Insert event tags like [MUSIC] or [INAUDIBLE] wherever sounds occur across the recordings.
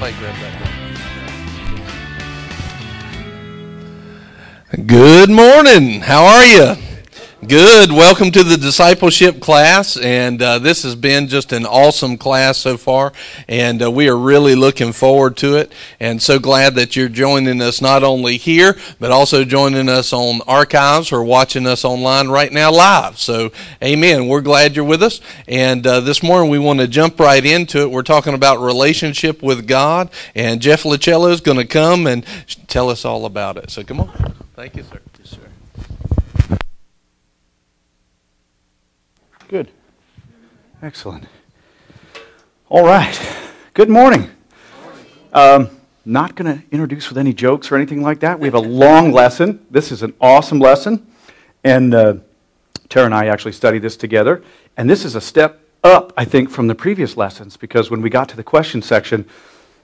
That. Good morning. How are you? Good. Welcome to the discipleship class. And uh, this has been just an awesome class so far. And uh, we are really looking forward to it. And so glad that you're joining us not only here, but also joining us on archives or watching us online right now live. So, amen. We're glad you're with us. And uh, this morning we want to jump right into it. We're talking about relationship with God. And Jeff Lacello is going to come and tell us all about it. So, come on. Thank you, sir. Yes, sir. Good. Excellent. All right. Good morning. Um, not going to introduce with any jokes or anything like that. We have a long lesson. This is an awesome lesson. And uh, Tara and I actually studied this together. And this is a step up, I think, from the previous lessons because when we got to the question section,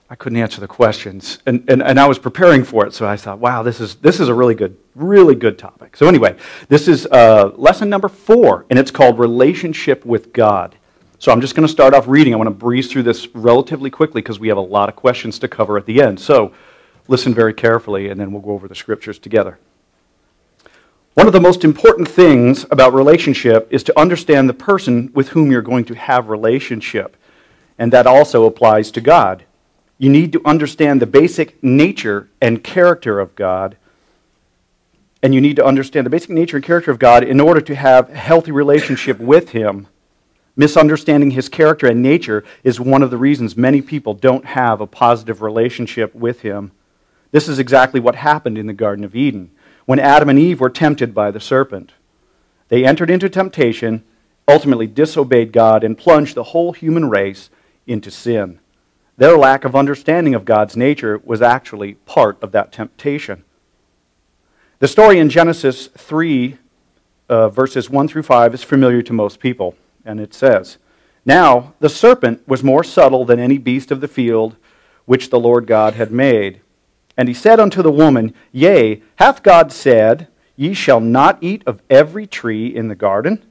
I couldn't answer the questions. And, and, and I was preparing for it, so I thought, wow, this is, this is a really good, really good topic. So, anyway, this is uh, lesson number four, and it's called Relationship with God. So, I'm just going to start off reading. I want to breeze through this relatively quickly because we have a lot of questions to cover at the end. So, listen very carefully, and then we'll go over the scriptures together. One of the most important things about relationship is to understand the person with whom you're going to have relationship. And that also applies to God. You need to understand the basic nature and character of God. And you need to understand the basic nature and character of God in order to have a healthy relationship with Him. Misunderstanding His character and nature is one of the reasons many people don't have a positive relationship with Him. This is exactly what happened in the Garden of Eden when Adam and Eve were tempted by the serpent. They entered into temptation, ultimately disobeyed God, and plunged the whole human race into sin. Their lack of understanding of God's nature was actually part of that temptation. The story in Genesis 3, uh, verses 1 through 5, is familiar to most people, and it says, Now the serpent was more subtle than any beast of the field which the Lord God had made. And he said unto the woman, Yea, hath God said, Ye shall not eat of every tree in the garden,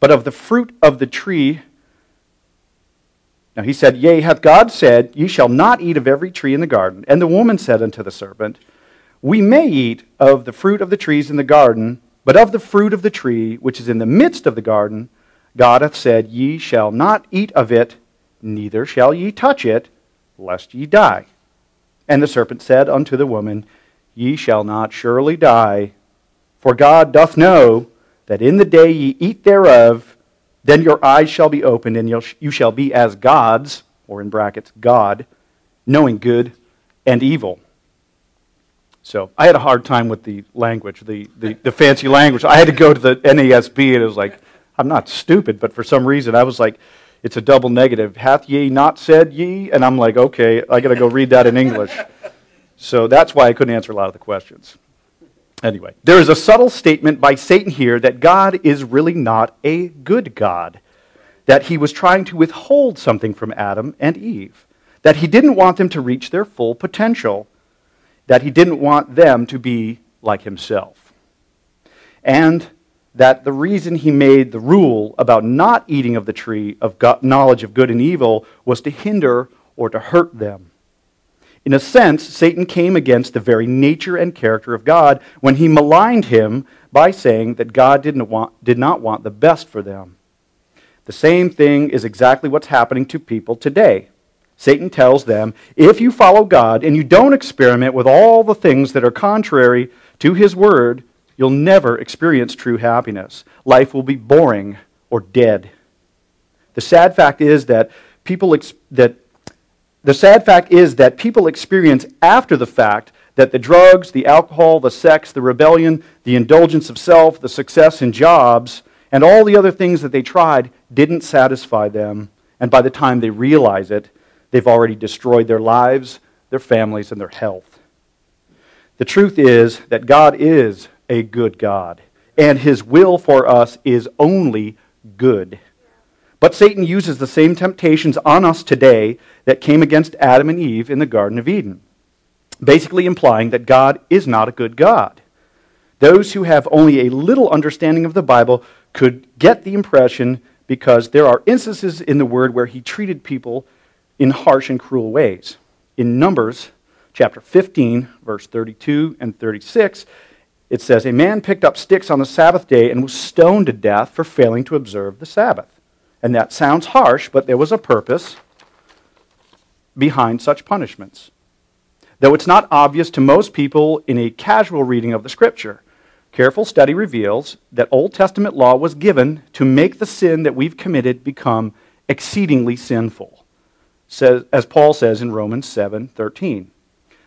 but of the fruit of the tree now he said, Yea, hath God said, Ye shall not eat of every tree in the garden. And the woman said unto the serpent, We may eat of the fruit of the trees in the garden, but of the fruit of the tree which is in the midst of the garden, God hath said, Ye shall not eat of it, neither shall ye touch it, lest ye die. And the serpent said unto the woman, Ye shall not surely die, for God doth know that in the day ye eat thereof, then your eyes shall be opened, and you shall be as gods, or in brackets, God, knowing good and evil. So I had a hard time with the language, the, the, the fancy language. I had to go to the NASB, and it was like, I'm not stupid, but for some reason I was like, it's a double negative. Hath ye not said ye? And I'm like, okay, I got to go read that in English. So that's why I couldn't answer a lot of the questions. Anyway, there is a subtle statement by Satan here that God is really not a good God, that he was trying to withhold something from Adam and Eve, that he didn't want them to reach their full potential, that he didn't want them to be like himself. And that the reason he made the rule about not eating of the tree of knowledge of good and evil was to hinder or to hurt them. In a sense, Satan came against the very nature and character of God when he maligned him by saying that God didn't want, did not want the best for them. The same thing is exactly what's happening to people today. Satan tells them if you follow God and you don't experiment with all the things that are contrary to his word, you'll never experience true happiness. Life will be boring or dead. The sad fact is that people that the sad fact is that people experience after the fact that the drugs, the alcohol, the sex, the rebellion, the indulgence of self, the success in jobs, and all the other things that they tried didn't satisfy them. And by the time they realize it, they've already destroyed their lives, their families, and their health. The truth is that God is a good God, and his will for us is only good. But Satan uses the same temptations on us today that came against Adam and Eve in the Garden of Eden, basically implying that God is not a good God. Those who have only a little understanding of the Bible could get the impression because there are instances in the Word where he treated people in harsh and cruel ways. In Numbers chapter 15, verse 32 and 36, it says, A man picked up sticks on the Sabbath day and was stoned to death for failing to observe the Sabbath. And that sounds harsh, but there was a purpose behind such punishments. Though it's not obvious to most people in a casual reading of the Scripture, careful study reveals that Old Testament law was given to make the sin that we've committed become exceedingly sinful, as Paul says in Romans 7 13.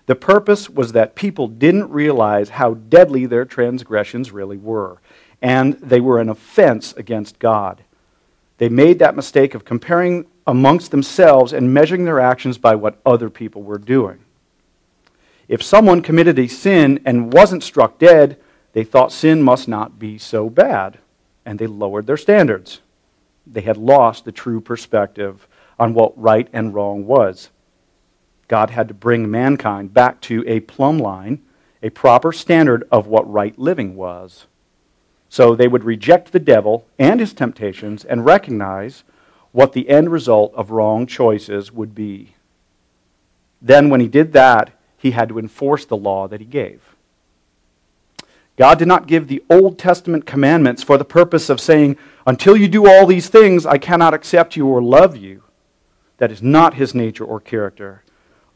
The purpose was that people didn't realize how deadly their transgressions really were, and they were an offense against God. They made that mistake of comparing amongst themselves and measuring their actions by what other people were doing. If someone committed a sin and wasn't struck dead, they thought sin must not be so bad, and they lowered their standards. They had lost the true perspective on what right and wrong was. God had to bring mankind back to a plumb line, a proper standard of what right living was. So they would reject the devil and his temptations and recognize what the end result of wrong choices would be. Then, when he did that, he had to enforce the law that he gave. God did not give the Old Testament commandments for the purpose of saying, until you do all these things, I cannot accept you or love you. That is not his nature or character.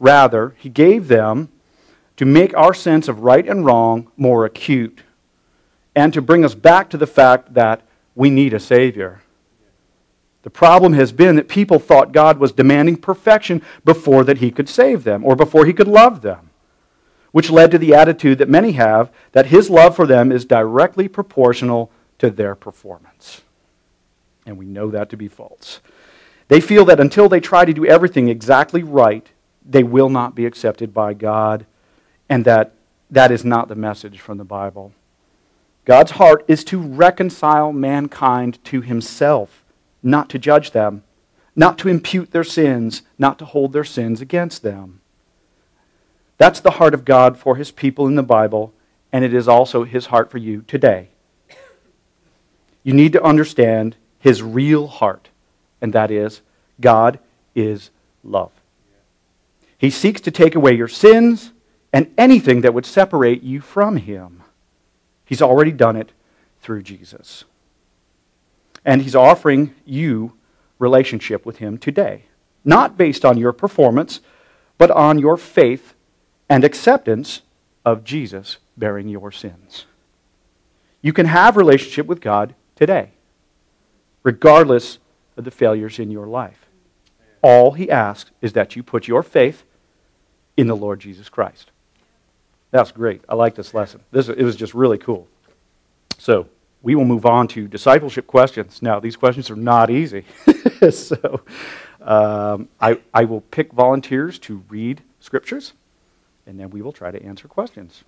Rather, he gave them to make our sense of right and wrong more acute and to bring us back to the fact that we need a Savior. The problem has been that people thought God was demanding perfection before that he could save them or before he could love them, which led to the attitude that many have that his love for them is directly proportional to their performance. And we know that to be false. They feel that until they try to do everything exactly right, they will not be accepted by God, and that that is not the message from the Bible. God's heart is to reconcile mankind to himself, not to judge them, not to impute their sins, not to hold their sins against them. That's the heart of God for his people in the Bible, and it is also his heart for you today. You need to understand his real heart, and that is God is love. He seeks to take away your sins and anything that would separate you from Him. He's already done it through Jesus. And He's offering you relationship with Him today, not based on your performance, but on your faith and acceptance of Jesus bearing your sins. You can have relationship with God today, regardless of the failures in your life. All he asks is that you put your faith in the Lord Jesus Christ. That's great. I like this lesson. This, it was just really cool. So, we will move on to discipleship questions. Now, these questions are not easy. [LAUGHS] so, um, I, I will pick volunteers to read scriptures, and then we will try to answer questions.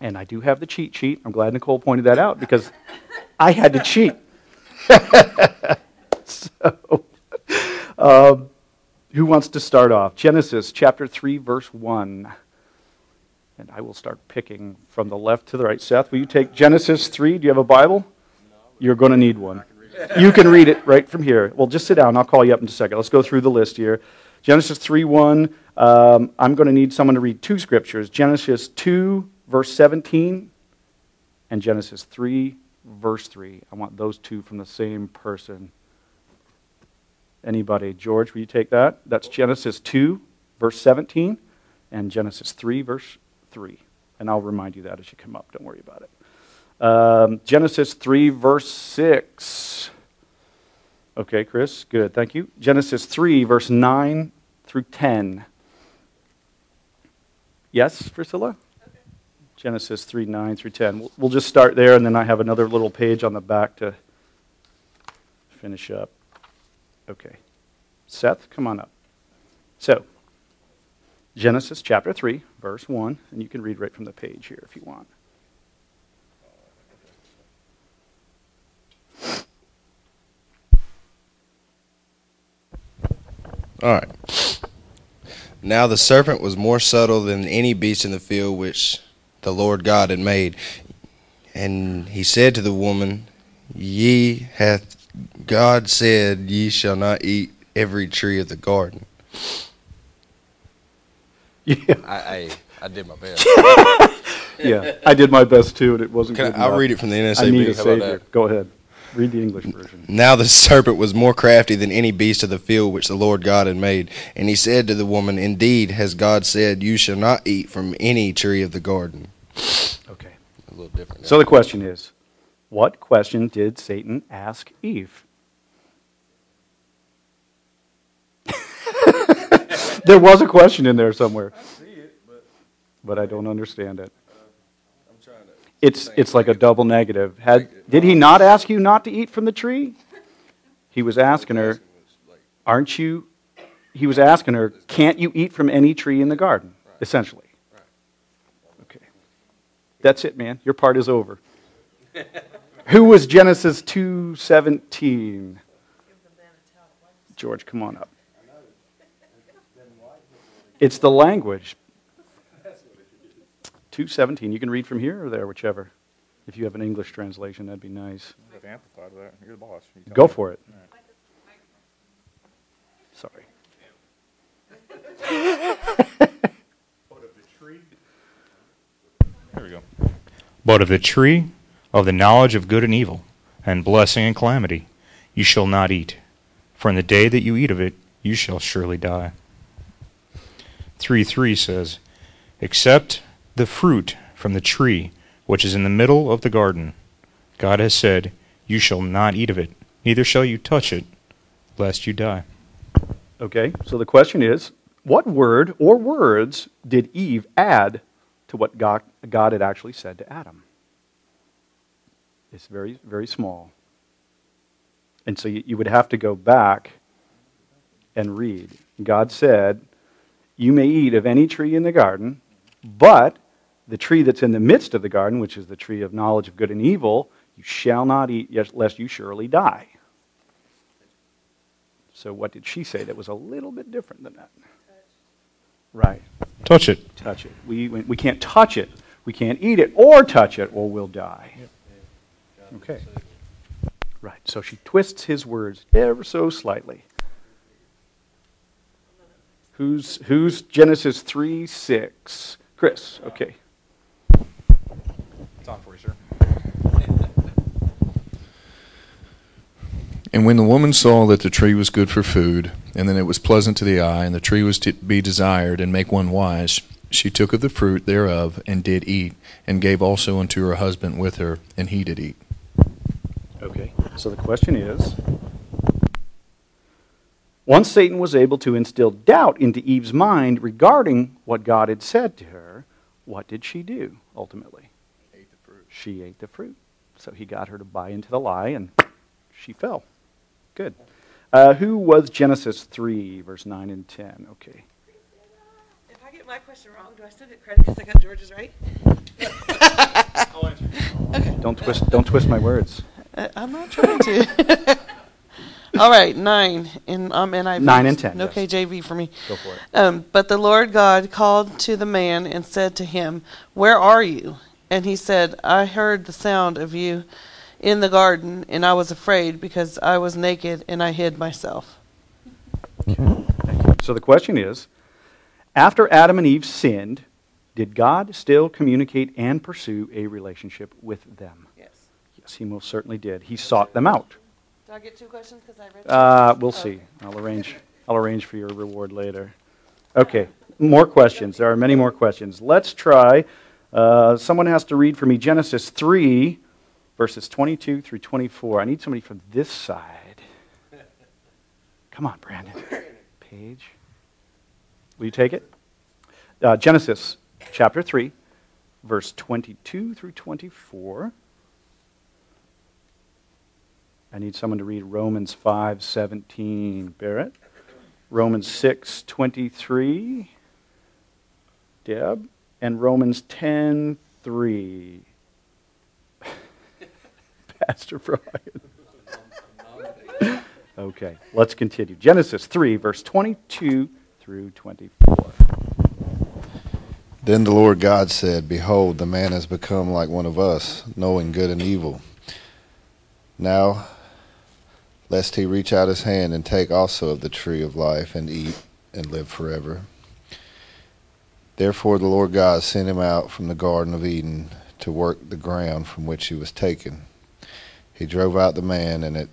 And I do have the cheat sheet. I'm glad Nicole pointed that out because I had to cheat. [LAUGHS] so, um, who wants to start off? Genesis chapter 3, verse 1. And I will start picking from the left to the right. Seth, will you take Genesis 3? Do you have a Bible? You're going to need one. You can read it right from here. Well, just sit down. I'll call you up in a second. Let's go through the list here. Genesis 3 1. Um, I'm going to need someone to read two scriptures Genesis 2, verse 17, and Genesis 3, verse 3. I want those two from the same person. Anybody? George, will you take that? That's Genesis 2, verse 17, and Genesis 3, verse 3. And I'll remind you that as you come up. Don't worry about it. Um, Genesis 3, verse 6. Okay, Chris, good. Thank you. Genesis 3, verse 9 through 10. Yes, Priscilla? Okay. Genesis 3, 9 through 10. We'll just start there, and then I have another little page on the back to finish up. Okay. Seth, come on up. So, Genesis chapter 3, verse 1, and you can read right from the page here if you want. All right. Now the serpent was more subtle than any beast in the field which the Lord God had made. And he said to the woman, Ye hath God said, Ye shall not eat every tree of the garden. Yeah, I, I, I did my best. [LAUGHS] yeah. I did my best too, and it wasn't Can good I, I'll enough. read it from the NSAB. I need a How about savior. that? Go ahead. Read the English version. Now the serpent was more crafty than any beast of the field which the Lord God had made. And he said to the woman, Indeed, has God said, You shall not eat from any tree of the garden. Okay. A little different. So the question is, what question did Satan ask Eve? There was a question in there somewhere. I see it, but but I don't understand it. I'm trying to. It's it's like a double negative. Had did he not ask you not to eat from the tree? He was asking her, aren't you he was asking her, can't you eat from any tree in the garden? Essentially. Okay. That's it, man. Your part is over. [LAUGHS] Who was Genesis 2:17? George, come on up. It's the language. 2:17. You can read from here or there, whichever. If you have an English translation, that'd be nice. Have amplified that. You're the boss. You Go me. for it. Sorry. [LAUGHS] There we go. But of the tree of the knowledge of good and evil, and blessing and calamity, you shall not eat. For in the day that you eat of it, you shall surely die. 3 3 says, Except the fruit from the tree which is in the middle of the garden, God has said, You shall not eat of it, neither shall you touch it, lest you die. Okay, so the question is what word or words did Eve add to what God, God had actually said to Adam? It's very, very small. And so you, you would have to go back and read. God said, You may eat of any tree in the garden, but the tree that's in the midst of the garden, which is the tree of knowledge of good and evil, you shall not eat, lest you surely die. So, what did she say that was a little bit different than that? Right. Touch it. Touch it. We, we can't touch it. We can't eat it or touch it, or we'll die. Okay. Right. So she twists his words ever so slightly. Who's, who's Genesis 3 6? Chris. Okay. It's on for you, sir. And when the woman saw that the tree was good for food, and that it was pleasant to the eye, and the tree was to be desired, and make one wise, she took of the fruit thereof, and did eat, and gave also unto her husband with her, and he did eat. Okay. So the question is once Satan was able to instill doubt into Eve's mind regarding what God had said to her, what did she do ultimately? Ate the fruit. She ate the fruit. So he got her to buy into the lie, and she fell. Good. Uh, who was Genesis 3, verse 9 and 10? Okay. If I get my question wrong, do I still get credit because I got George's right? [LAUGHS] Don't twist, don't twist my words. Uh, I'm not trying to. [LAUGHS] All right, nine in um NIV. Nine and 10, No yes. KJV for me. Go for it. Um, but the Lord God called to the man and said to him, Where are you? And he said, I heard the sound of you in the garden, and I was afraid because I was naked and I hid myself. Okay. So the question is after Adam and Eve sinned, did God still communicate and pursue a relationship with them? Yes. Yes, he most certainly did. He sought them out. I get two questions? Because I read. Uh, we'll see. I'll arrange. I'll arrange for your reward later. Okay. More questions. There are many more questions. Let's try. Uh, someone has to read for me Genesis three, verses twenty-two through twenty-four. I need somebody from this side. Come on, Brandon. Page. Will you take it? Uh, Genesis chapter three, verse twenty-two through twenty-four. I need someone to read Romans 5:17. Barrett. Romans 6:23. Deb. And Romans 10:3. [LAUGHS] Pastor Brian. [LAUGHS] Okay, let's continue. Genesis 3 verse 22 through 24. Then the Lord God said, Behold, the man has become like one of us, knowing good and evil. Now, lest he reach out his hand and take also of the tree of life and eat and live forever. Therefore the Lord God sent him out from the Garden of Eden to work the ground from which he was taken. He drove out the man, and at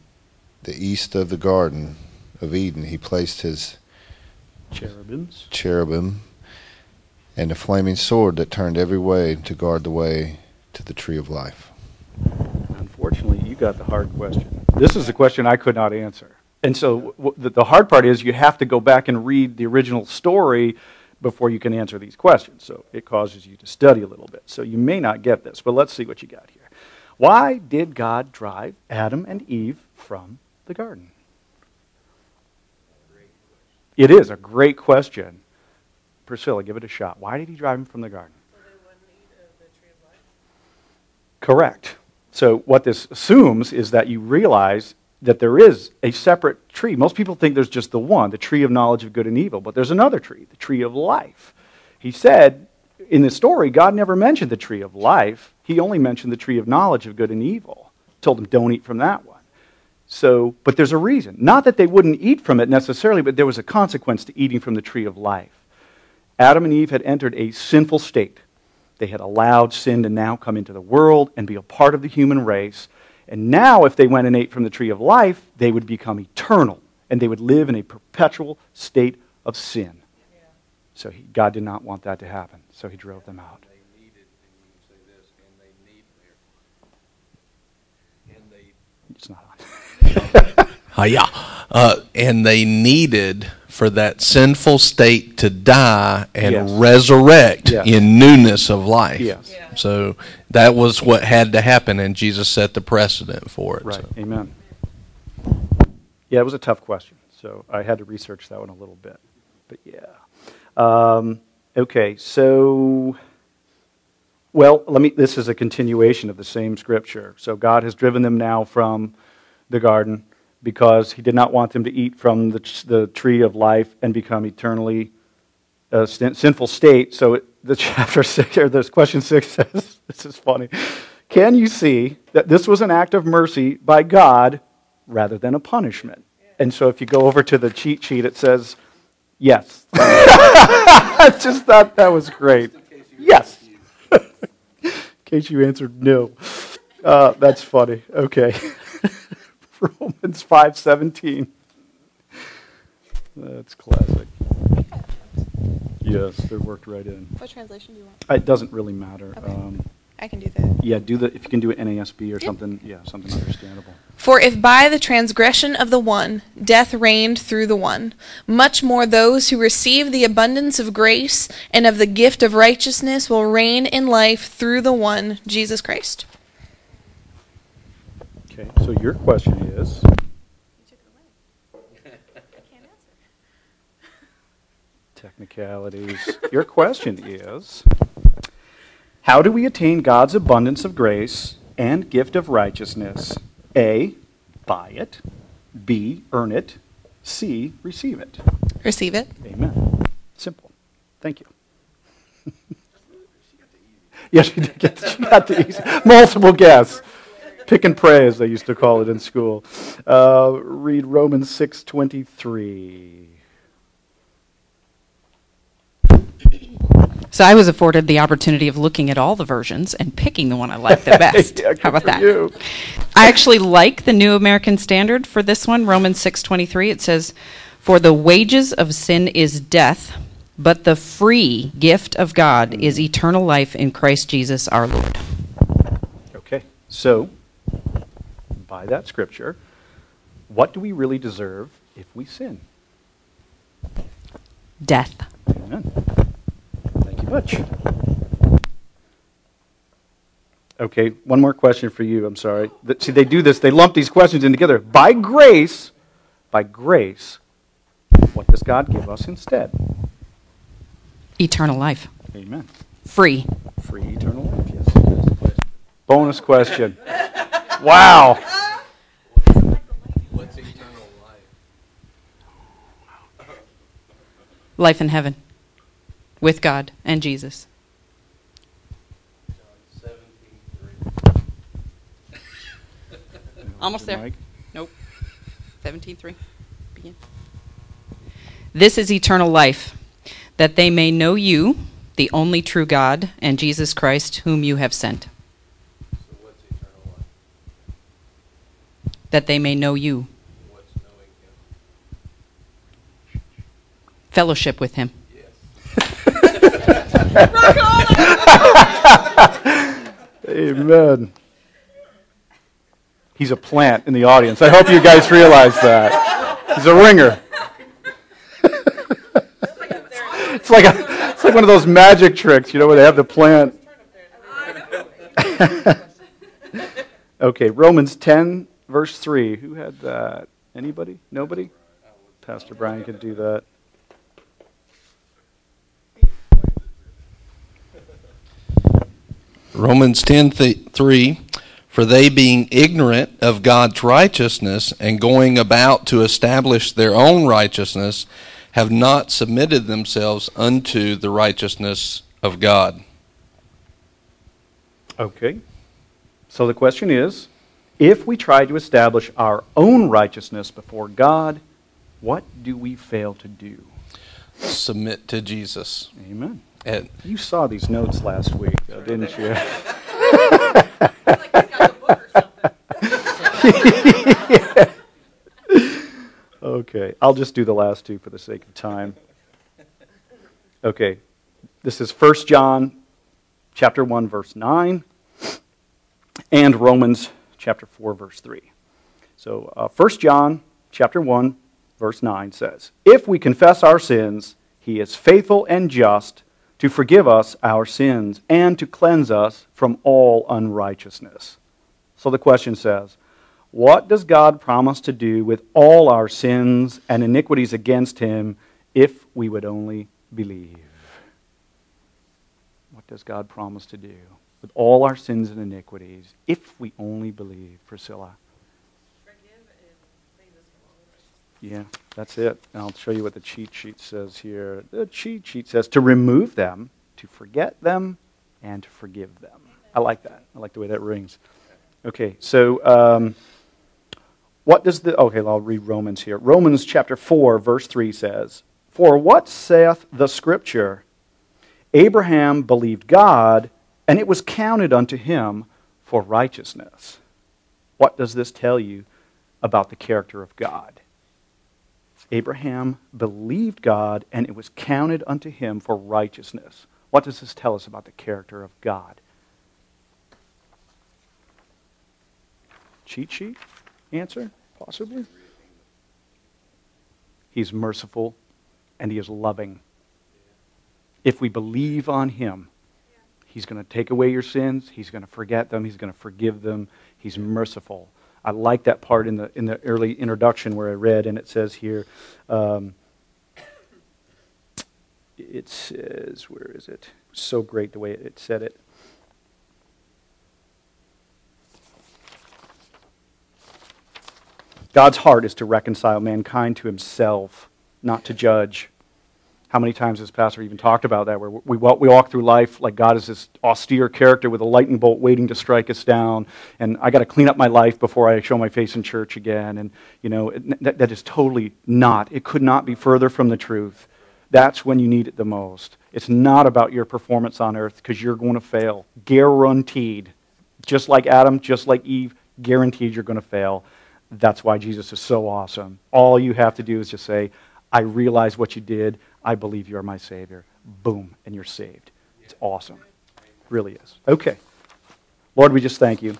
the east of the Garden of Eden he placed his Cherubims. cherubim and a flaming sword that turned every way to guard the way to the tree of life. Unfortunately, you got the hard question. This is a question I could not answer. And so w- the, the hard part is you have to go back and read the original story before you can answer these questions. So it causes you to study a little bit. So you may not get this, but let's see what you got here. Why did God drive Adam and Eve from the garden? It is a great question. Priscilla, give it a shot. Why did he drive them from the garden? Correct. So what this assumes is that you realize that there is a separate tree. Most people think there's just the one, the tree of knowledge of good and evil, but there's another tree, the tree of life. He said in the story, God never mentioned the tree of life. He only mentioned the tree of knowledge of good and evil. Told them don't eat from that one. So, but there's a reason. Not that they wouldn't eat from it necessarily, but there was a consequence to eating from the tree of life. Adam and Eve had entered a sinful state. They had allowed sin to now come into the world and be a part of the human race. And now, if they went and ate from the tree of life, they would become eternal and they would live in a perpetual state of sin. So he, God did not want that to happen. So he drove them out. It's not on. [LAUGHS] Uh, yeah. Uh, and they needed for that sinful state to die and Yes. resurrect Yes. in newness of life. Yes. So that was what had to happen, and Jesus set the precedent for it. Right. So. Amen. Yeah, it was a tough question. So I had to research that one a little bit. But yeah. Um, okay, so, well, let me, this is a continuation of the same scripture. So God has driven them now from the garden because he did not want them to eat from the, the tree of life and become eternally uh, sin- sinful state. So it, the [LAUGHS] chapter six, or this question six [LAUGHS] says, this is funny. Can you see that this was an act of mercy by God rather than a punishment? And so if you go over to the cheat sheet, it says, yes. [LAUGHS] I just thought that was great. Yes. In case you answered no. Uh, that's funny. Okay. Romans 5:17. That's classic. Yes, they're worked right in. What translation do you want? It doesn't really matter. Okay. Um, I can do that. yeah, do the if you can do it NASB or something. Yeah, something understandable. For if by the transgression of the one death reigned through the one, much more those who receive the abundance of grace and of the gift of righteousness will reign in life through the one, Jesus Christ. Okay, so your question is. [LAUGHS] Technicalities. Your question is How do we attain God's abundance of grace and gift of righteousness? A. Buy it. B. Earn it. C. Receive it. Receive it. Amen. Simple. Thank you. [LAUGHS] yes, she did get she got the easy. Multiple guess. Pick and pray, as they used to call it in school. Uh, read Romans six twenty three. So I was afforded the opportunity of looking at all the versions and picking the one I liked the [LAUGHS] best. Yeah, How about that? you. I actually like the New American Standard for this one, Romans 6:23. It says, "For the wages of sin is death, but the free gift of God is eternal life in Christ Jesus our Lord." Okay, so by that scripture, what do we really deserve if we sin? Death. Amen. Thank you much. Okay, one more question for you. I'm sorry. See, they do this, they lump these questions in together. By grace, by grace, what does God give us instead? Eternal life. Amen. Free. Free eternal life, yes. Bonus question. Wow. What's eternal life? Life in heaven. With God and Jesus. Almost there. Mike? Nope. 17.3. Begin. This is eternal life, that they may know you, the only true God, and Jesus Christ, whom you have sent. That they may know you. Fellowship with him. Yes. Amen. He's a plant in the audience. I hope you guys realize that. He's a ringer. it's like a, it's like one of those magic tricks, you know, where they have the plant. [LAUGHS] okay, Romans 10, verse 3. Who had that? Anybody? Nobody? Pastor Brian could do that. Romans 10 3 For they being ignorant of God's righteousness and going about to establish their own righteousness have not submitted themselves unto the righteousness of God. Okay. So the question is if we try to establish our own righteousness before God, what do we fail to do? Submit to Jesus. Amen. And You saw these notes last week, though, didn't you? [LAUGHS] [LAUGHS] Okay, I'll just do the last two for the sake of time. Okay, this is 1 John chapter 1 verse 9 and Romans chapter 4 verse 3. So, uh, 1 John chapter 1 verse 9 says, "If we confess our sins, he is faithful and just to forgive us our sins and to cleanse us from all unrighteousness." So the question says, what does God promise to do with all our sins and iniquities against him if we would only believe? What does God promise to do with all our sins and iniquities if we only believe? Priscilla. Yeah, that's it. And I'll show you what the cheat sheet says here. The cheat sheet says to remove them, to forget them, and to forgive them. I like that. I like the way that rings. Okay, so um, what does the. Okay, I'll read Romans here. Romans chapter 4, verse 3 says, For what saith the scripture? Abraham believed God, and it was counted unto him for righteousness. What does this tell you about the character of God? Abraham believed God, and it was counted unto him for righteousness. What does this tell us about the character of God? Cheat sheet answer, possibly? He's merciful and he is loving. If we believe on him, he's going to take away your sins, he's going to forget them, he's going to forgive them, he's merciful. I like that part in the, in the early introduction where I read, and it says here, um, it says, where is it? So great the way it said it. God's heart is to reconcile mankind to himself, not to judge. How many times has Pastor even talked about that? Where we walk, we walk through life like God is this austere character with a lightning bolt waiting to strike us down, and I got to clean up my life before I show my face in church again. And you know that, that is totally not. It could not be further from the truth. That's when you need it the most. It's not about your performance on earth because you're going to fail, guaranteed. Just like Adam, just like Eve, guaranteed you're going to fail. That's why Jesus is so awesome. All you have to do is just say, I realize what you did. I believe you are my Savior. Boom, and you're saved. It's awesome. It really is. Okay. Lord, we just thank you.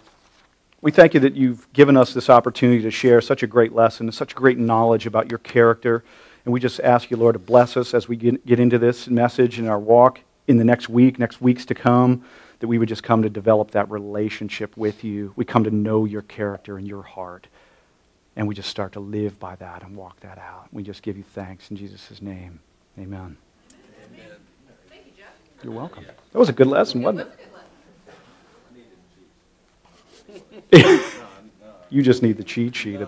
We thank you that you've given us this opportunity to share such a great lesson, such great knowledge about your character. And we just ask you, Lord, to bless us as we get, get into this message in our walk in the next week, next weeks to come, that we would just come to develop that relationship with you. We come to know your character and your heart. And we just start to live by that and walk that out. We just give you thanks in Jesus' name. Amen. Amen. You're welcome. That was a good lesson, wasn't it? [LAUGHS] you just need the cheat sheet.